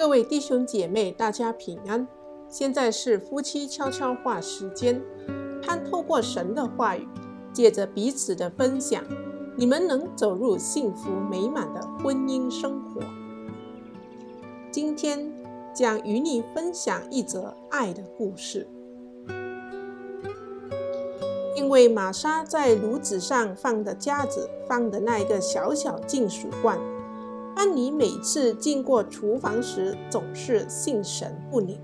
各位弟兄姐妹，大家平安。现在是夫妻悄悄话时间，盼透过神的话语，借着彼此的分享，你们能走入幸福美满的婚姻生活。今天将与你分享一则爱的故事。因为玛莎在炉子上放的夹子放的那一个小小金属罐。安妮每次经过厨房时，总是心神不宁。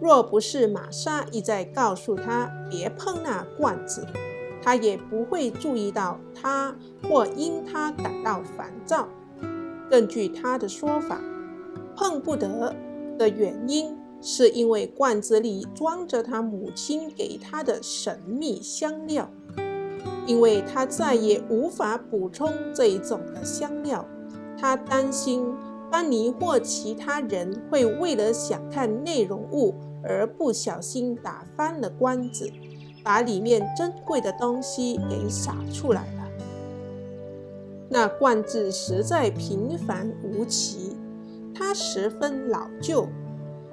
若不是玛莎一再告诉他别碰那罐子，他也不会注意到他或因他感到烦躁。根据他的说法，碰不得的原因是因为罐子里装着他母亲给他的神秘香料，因为他再也无法补充这一种的香料。他担心班尼或其他人会为了想看内容物而不小心打翻了罐子，把里面珍贵的东西给洒出来了。那罐子实在平凡无奇，它十分老旧，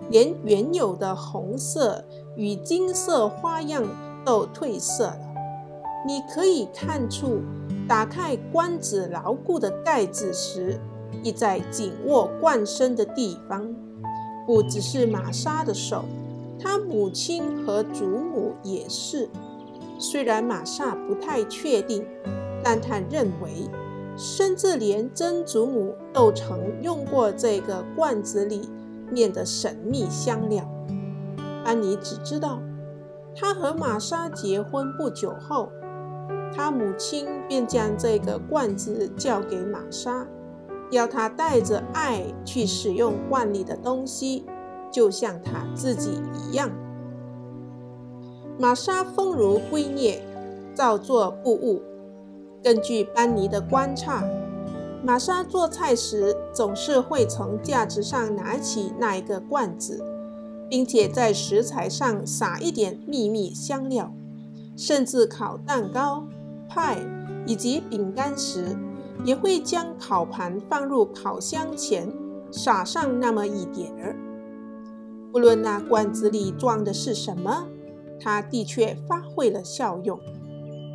连原有的红色与金色花样都褪色了。你可以看出。打开罐子牢固的盖子时，一再紧握罐身的地方，不只是玛莎的手，她母亲和祖母也是。虽然玛莎不太确定，但她认为，甚至连曾祖母都曾用过这个罐子里面的神秘香料。安妮只知道，她和玛莎结婚不久后。他母亲便将这个罐子交给玛莎，要她带着爱去使用罐里的东西，就像她自己一样。玛莎丰如圭臬，照做不误。根据班尼的观察，玛莎做菜时总是会从架子上拿起那一个罐子，并且在食材上撒一点秘密香料，甚至烤蛋糕。派以及饼干时，也会将烤盘放入烤箱前，撒上那么一点儿。不论那罐子里装的是什么，它的确发挥了效用。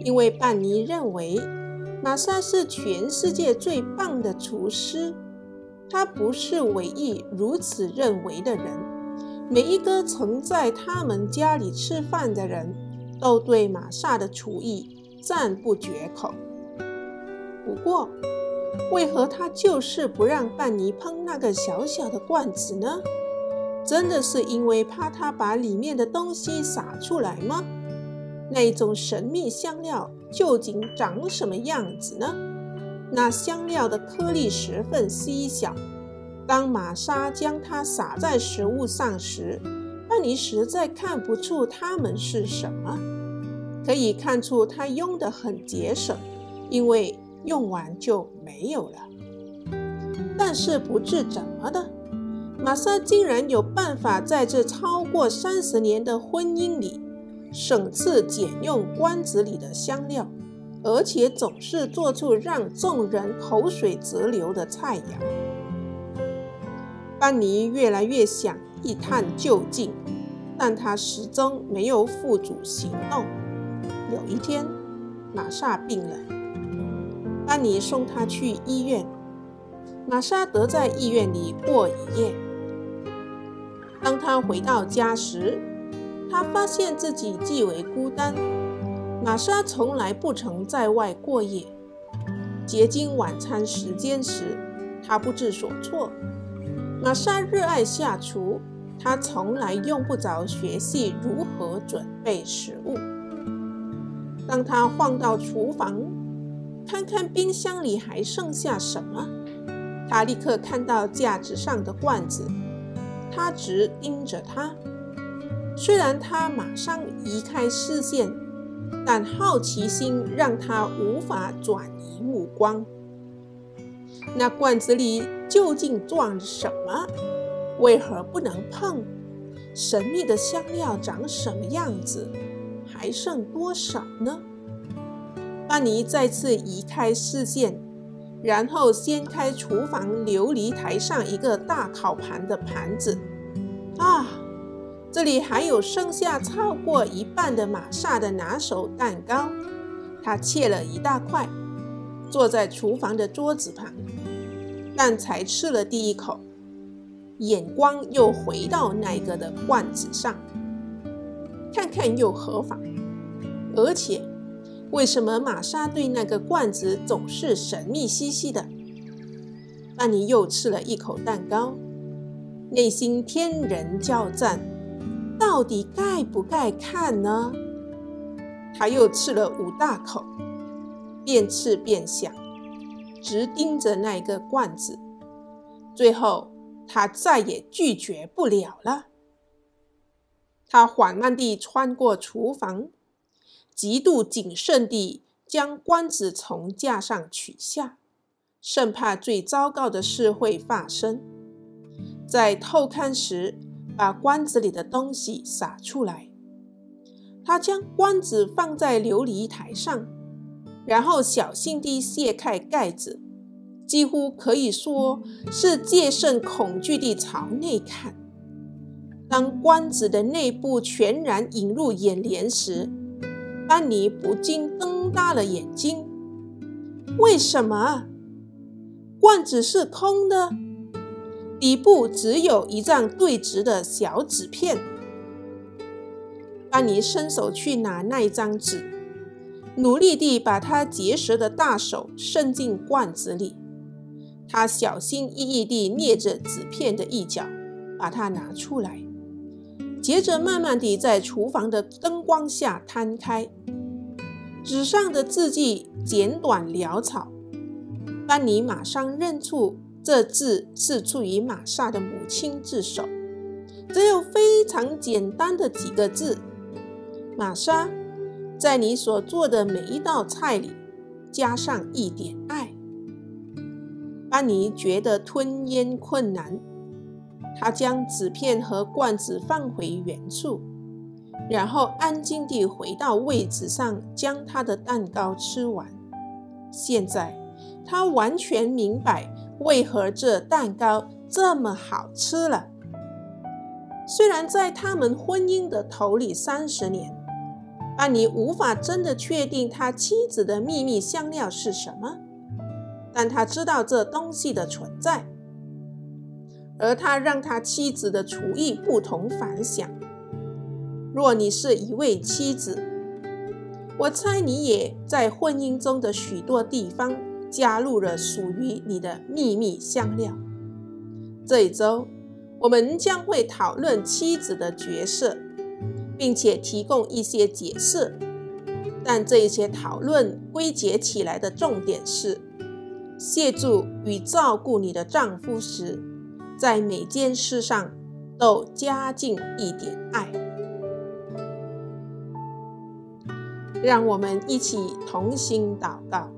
因为班尼认为玛莎是全世界最棒的厨师，他不是唯一如此认为的人。每一个曾在他们家里吃饭的人都对玛莎的厨艺。赞不绝口。不过，为何他就是不让班尼碰那个小小的罐子呢？真的是因为怕他把里面的东西洒出来吗？那种神秘香料究竟长什么样子呢？那香料的颗粒十分细小，当玛莎将它撒在食物上时，班尼实在看不出它们是什么。可以看出，他用得很节省，因为用完就没有了。但是不知怎么的，玛莎竟然有办法在这超过三十年的婚姻里，省吃俭用罐子里的香料，而且总是做出让众人口水直流的菜肴。班尼越来越想一探究竟，但他始终没有付诸行动。有一天，玛莎病了，安妮送她去医院。玛莎得在医院里过一夜。当她回到家时，她发现自己极为孤单。玛莎从来不曾在外过夜。接近晚餐时间时，她不知所措。玛莎热爱下厨，她从来用不着学习如何准备食物。当他晃到厨房，看看冰箱里还剩下什么，他立刻看到架子上的罐子，他直盯着它。虽然他马上移开视线，但好奇心让他无法转移目光。那罐子里究竟装着什么？为何不能碰？神秘的香料长什么样子？还剩多少呢？班尼再次移开视线，然后掀开厨房琉璃台上一个大烤盘的盘子，啊，这里还有剩下超过一半的玛莎的拿手蛋糕，她切了一大块，坐在厨房的桌子旁，但才吃了第一口，眼光又回到那个的罐子上，看看又何妨？而且。为什么玛莎对那个罐子总是神秘兮兮的？班尼又吃了一口蛋糕，内心天人交战，到底该不该看呢？他又吃了五大口，边吃边想，直盯着那个罐子。最后，他再也拒绝不了了。他缓慢地穿过厨房。极度谨慎地将罐子从架上取下，生怕最糟糕的事会发生。在偷看时，把罐子里的东西洒出来。他将罐子放在琉璃台上，然后小心地卸开盖子，几乎可以说是戒慎恐惧地朝内看。当罐子的内部全然映入眼帘时，班尼不禁瞪大了眼睛。为什么？罐子是空的，底部只有一张对直的小纸片。班尼伸手去拿那一张纸，努力地把他结实的大手伸进罐子里。他小心翼翼地捏着纸片的一角，把它拿出来。接着，慢慢地在厨房的灯光下摊开，纸上的字迹简短潦草。班尼马上认出这字是出于玛莎的母亲之手，只有非常简单的几个字：“玛莎，在你所做的每一道菜里加上一点爱。”班尼觉得吞咽困难。他将纸片和罐子放回原处，然后安静地回到位置上，将他的蛋糕吃完。现在他完全明白为何这蛋糕这么好吃了。虽然在他们婚姻的头里三十年，安妮无法真的确定他妻子的秘密香料是什么，但他知道这东西的存在。而他让他妻子的厨艺不同凡响。若你是一位妻子，我猜你也在婚姻中的许多地方加入了属于你的秘密香料。这一周，我们将会讨论妻子的角色，并且提供一些解释。但这一些讨论归结起来的重点是：协助与照顾你的丈夫时。在每件事上都加进一点爱，让我们一起同心祷告。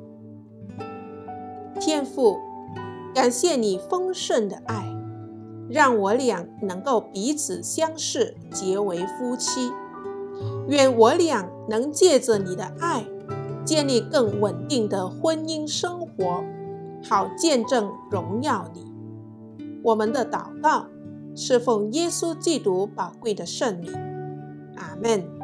天父，感谢你丰盛的爱，让我俩能够彼此相视，结为夫妻。愿我俩能借着你的爱，建立更稳定的婚姻生活，好见证荣耀你。我们的祷告是奉耶稣基督宝贵的圣名，阿门。